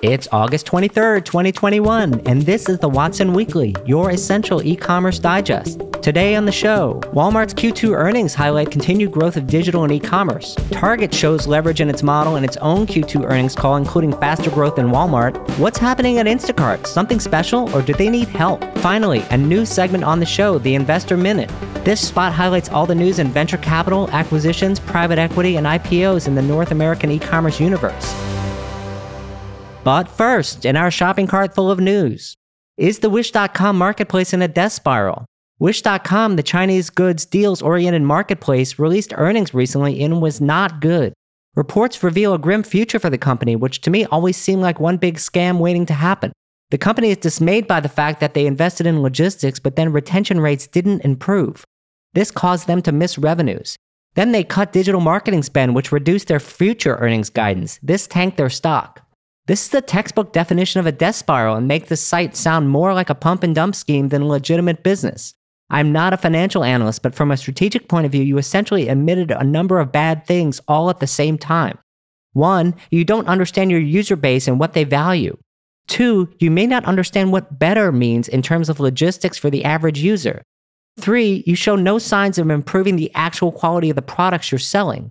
It's August 23rd, 2021, and this is the Watson Weekly, your essential e commerce digest. Today on the show, Walmart's Q2 earnings highlight continued growth of digital and e commerce. Target shows leverage in its model in its own Q2 earnings call, including faster growth in Walmart. What's happening at Instacart? Something special, or do they need help? Finally, a new segment on the show, the Investor Minute. This spot highlights all the news in venture capital, acquisitions, private equity, and IPOs in the North American e commerce universe. But first, in our shopping cart full of news, is the Wish.com marketplace in a death spiral? Wish.com, the Chinese goods deals oriented marketplace, released earnings recently and was not good. Reports reveal a grim future for the company, which to me always seemed like one big scam waiting to happen. The company is dismayed by the fact that they invested in logistics, but then retention rates didn't improve. This caused them to miss revenues. Then they cut digital marketing spend, which reduced their future earnings guidance. This tanked their stock. This is the textbook definition of a death spiral and make the site sound more like a pump and dump scheme than a legitimate business. I'm not a financial analyst, but from a strategic point of view, you essentially admitted a number of bad things all at the same time. One, you don't understand your user base and what they value. Two, you may not understand what better means in terms of logistics for the average user. Three, you show no signs of improving the actual quality of the products you're selling.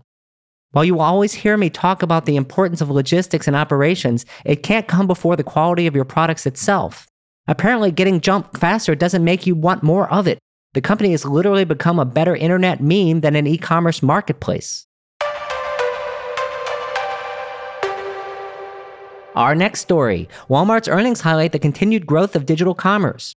While you will always hear me talk about the importance of logistics and operations, it can't come before the quality of your products itself. Apparently, getting jumped faster doesn't make you want more of it. The company has literally become a better internet meme than an e commerce marketplace. Our next story Walmart's earnings highlight the continued growth of digital commerce.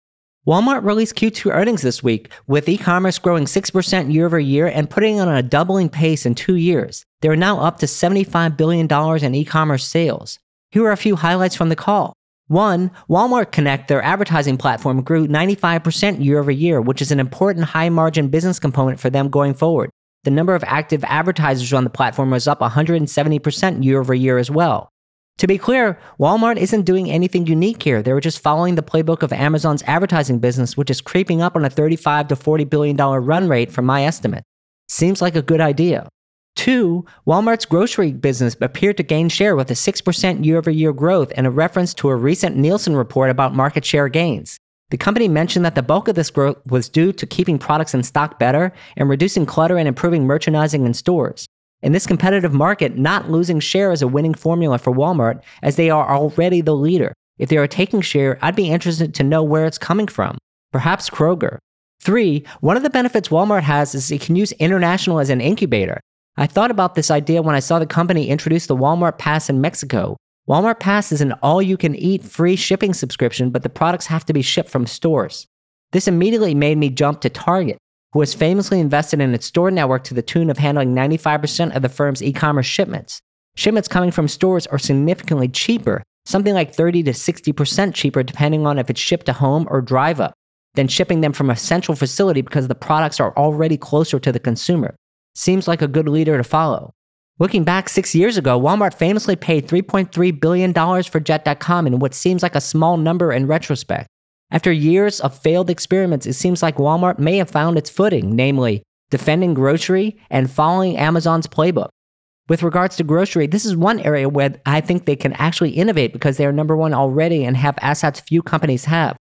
Walmart released Q2 earnings this week, with e commerce growing 6% year over year and putting on a doubling pace in two years. They are now up to $75 billion in e commerce sales. Here are a few highlights from the call. One, Walmart Connect, their advertising platform, grew 95% year over year, which is an important high margin business component for them going forward. The number of active advertisers on the platform was up 170% year over year as well. To be clear, Walmart isn't doing anything unique here. They were just following the playbook of Amazon's advertising business, which is creeping up on a 35 to 40 billion dollar run rate from my estimate. Seems like a good idea. Two, Walmart's grocery business appeared to gain share with a 6% year over year growth and a reference to a recent Nielsen report about market share gains. The company mentioned that the bulk of this growth was due to keeping products in stock better and reducing clutter and improving merchandising in stores. In this competitive market, not losing share is a winning formula for Walmart as they are already the leader. If they are taking share, I'd be interested to know where it's coming from. Perhaps Kroger. Three, one of the benefits Walmart has is it can use international as an incubator. I thought about this idea when I saw the company introduce the Walmart Pass in Mexico. Walmart Pass is an all you can eat free shipping subscription, but the products have to be shipped from stores. This immediately made me jump to Target who has famously invested in its store network to the tune of handling 95% of the firm's e commerce shipments. Shipments coming from stores are significantly cheaper, something like 30 to 60% cheaper, depending on if it's shipped to home or drive up, than shipping them from a central facility because the products are already closer to the consumer. Seems like a good leader to follow. Looking back six years ago, Walmart famously paid $3.3 billion for Jet.com in what seems like a small number in retrospect. After years of failed experiments, it seems like Walmart may have found its footing, namely defending grocery and following Amazon's playbook. With regards to grocery, this is one area where I think they can actually innovate because they are number one already and have assets few companies have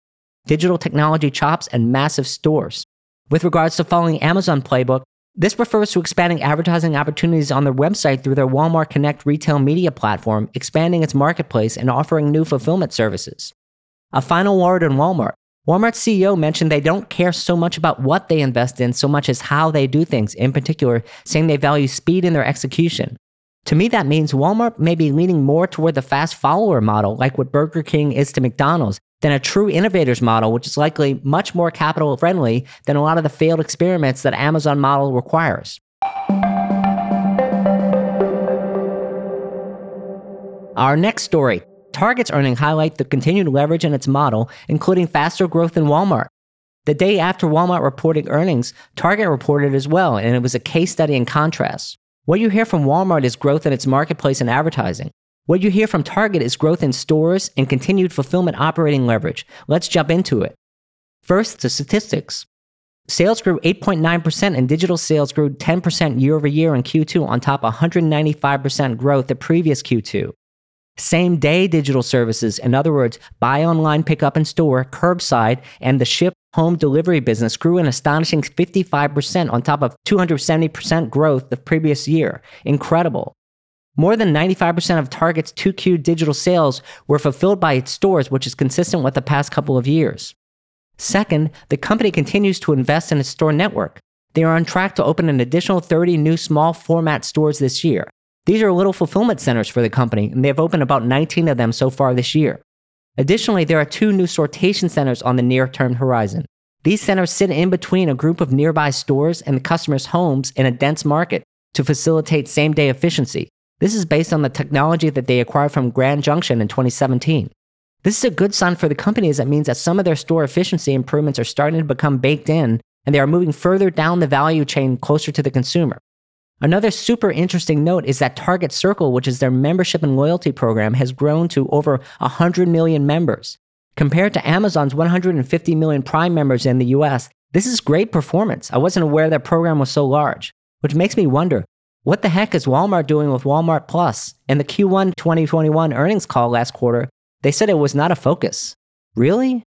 digital technology chops and massive stores. With regards to following Amazon playbook, this refers to expanding advertising opportunities on their website through their Walmart Connect retail media platform, expanding its marketplace, and offering new fulfillment services. A final word on Walmart. Walmart's CEO mentioned they don't care so much about what they invest in so much as how they do things, in particular, saying they value speed in their execution. To me, that means Walmart may be leaning more toward the fast follower model, like what Burger King is to McDonald's, than a true innovators model, which is likely much more capital friendly than a lot of the failed experiments that Amazon model requires. Our next story Target's earnings highlight the continued leverage in its model, including faster growth in Walmart. The day after Walmart reported earnings, Target reported as well, and it was a case study in contrast. What you hear from Walmart is growth in its marketplace and advertising. What you hear from Target is growth in stores and continued fulfillment operating leverage. Let's jump into it. First, the statistics. Sales grew 8.9% and digital sales grew 10% year over year in Q2 on top of 195% growth the previous Q2. Same day digital services, in other words, buy online, pick up in store, curbside, and the ship home delivery business grew an astonishing 55% on top of 270% growth the previous year. Incredible. More than 95% of Target's 2Q digital sales were fulfilled by its stores, which is consistent with the past couple of years. Second, the company continues to invest in its store network. They are on track to open an additional 30 new small format stores this year. These are little fulfillment centers for the company, and they have opened about 19 of them so far this year. Additionally, there are two new sortation centers on the near term horizon. These centers sit in between a group of nearby stores and the customers' homes in a dense market to facilitate same day efficiency. This is based on the technology that they acquired from Grand Junction in 2017. This is a good sign for the company as it means that some of their store efficiency improvements are starting to become baked in and they are moving further down the value chain closer to the consumer. Another super interesting note is that Target Circle, which is their membership and loyalty program, has grown to over 100 million members. Compared to Amazon's 150 million Prime members in the US, this is great performance. I wasn't aware that program was so large, which makes me wonder what the heck is Walmart doing with Walmart Plus? In the Q1 2021 earnings call last quarter, they said it was not a focus. Really?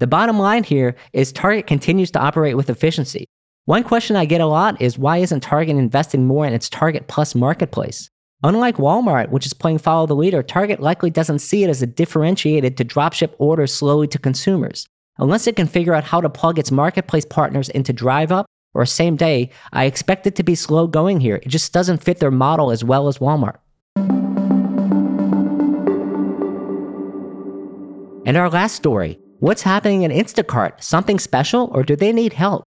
The bottom line here is Target continues to operate with efficiency. One question I get a lot is why isn't Target investing more in its Target Plus marketplace? Unlike Walmart, which is playing follow the leader, Target likely doesn't see it as a differentiated to dropship orders slowly to consumers. Unless it can figure out how to plug its marketplace partners into Drive Up or same day, I expect it to be slow going here. It just doesn't fit their model as well as Walmart. And our last story what's happening in Instacart? Something special, or do they need help?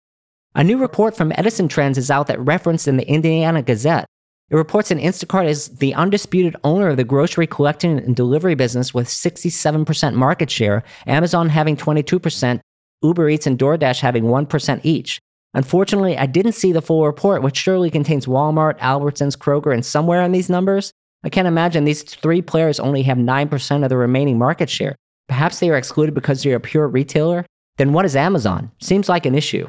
A new report from Edison Trends is out that referenced in the Indiana Gazette. It reports that Instacart is the undisputed owner of the grocery collecting and delivery business with 67% market share, Amazon having 22%, Uber Eats and DoorDash having 1% each. Unfortunately, I didn't see the full report, which surely contains Walmart, Albertsons, Kroger, and somewhere in these numbers. I can't imagine these three players only have 9% of the remaining market share. Perhaps they are excluded because they're a pure retailer? Then what is Amazon? Seems like an issue.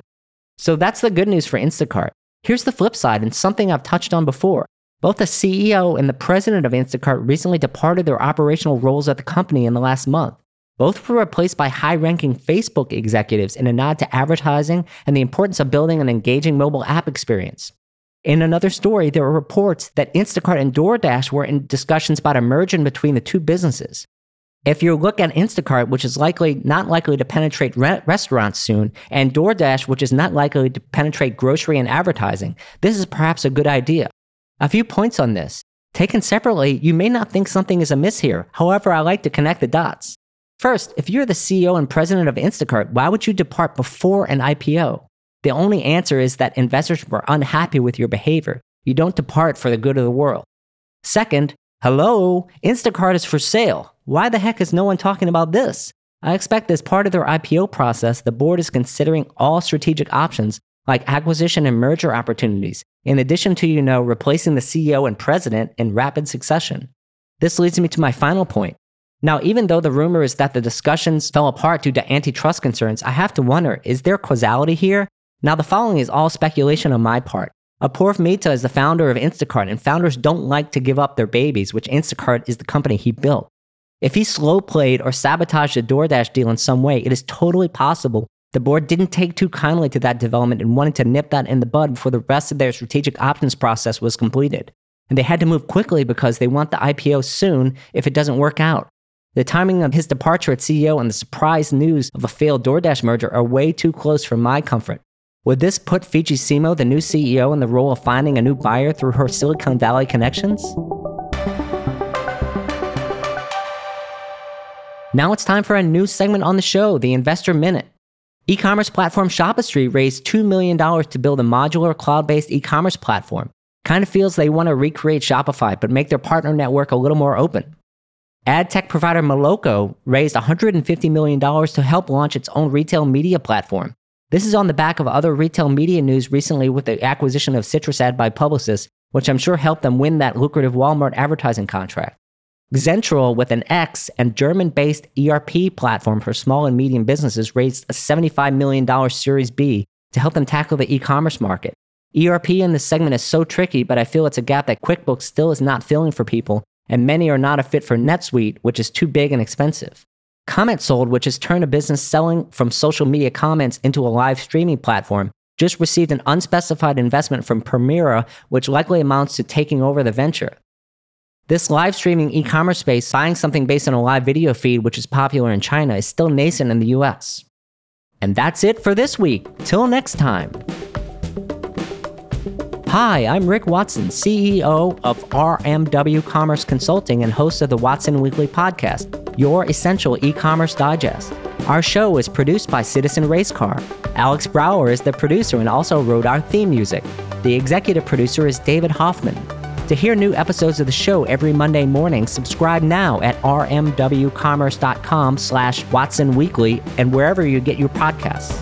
So that's the good news for Instacart. Here's the flip side, and something I've touched on before. Both the CEO and the president of Instacart recently departed their operational roles at the company in the last month. Both were replaced by high ranking Facebook executives in a nod to advertising and the importance of building an engaging mobile app experience. In another story, there were reports that Instacart and DoorDash were in discussions about a merger between the two businesses. If you look at Instacart, which is likely not likely to penetrate re- restaurants soon, and DoorDash, which is not likely to penetrate grocery and advertising, this is perhaps a good idea. A few points on this. Taken separately, you may not think something is amiss here. However, I like to connect the dots. First, if you're the CEO and president of Instacart, why would you depart before an IPO? The only answer is that investors were unhappy with your behavior. You don't depart for the good of the world. Second, hello, Instacart is for sale. Why the heck is no one talking about this? I expect as part of their IPO process, the board is considering all strategic options like acquisition and merger opportunities, in addition to, you know, replacing the CEO and president in rapid succession. This leads me to my final point. Now, even though the rumor is that the discussions fell apart due to antitrust concerns, I have to wonder is there causality here? Now, the following is all speculation on my part. Apoorv Mehta is the founder of Instacart, and founders don't like to give up their babies, which Instacart is the company he built. If he slow played or sabotaged the DoorDash deal in some way, it is totally possible the board didn't take too kindly to that development and wanted to nip that in the bud before the rest of their strategic options process was completed. And they had to move quickly because they want the IPO soon if it doesn't work out. The timing of his departure as CEO and the surprise news of a failed DoorDash merger are way too close for my comfort. Would this put Fidji Simo, the new CEO, in the role of finding a new buyer through her Silicon Valley connections? Now it's time for a new segment on the show, the Investor Minute. E commerce platform Shopistry raised $2 million to build a modular cloud based e commerce platform. Kind of feels they want to recreate Shopify, but make their partner network a little more open. Ad tech provider Moloco raised $150 million to help launch its own retail media platform. This is on the back of other retail media news recently with the acquisition of Citrus Ad by Publicis, which I'm sure helped them win that lucrative Walmart advertising contract. Xentral, with an X and German based ERP platform for small and medium businesses, raised a $75 million Series B to help them tackle the e commerce market. ERP in this segment is so tricky, but I feel it's a gap that QuickBooks still is not filling for people and many are not a fit for NetSuite, which is too big and expensive. Comment Sold, which has turned a business selling from social media comments into a live streaming platform, just received an unspecified investment from Permira, which likely amounts to taking over the venture. This live streaming e commerce space, buying something based on a live video feed, which is popular in China, is still nascent in the US. And that's it for this week. Till next time. Hi, I'm Rick Watson, CEO of RMW Commerce Consulting and host of the Watson Weekly Podcast, your essential e commerce digest. Our show is produced by Citizen Racecar. Alex Brower is the producer and also wrote our theme music. The executive producer is David Hoffman. To hear new episodes of the show every Monday morning, subscribe now at rmwcommerce.com slash Watson Weekly and wherever you get your podcasts.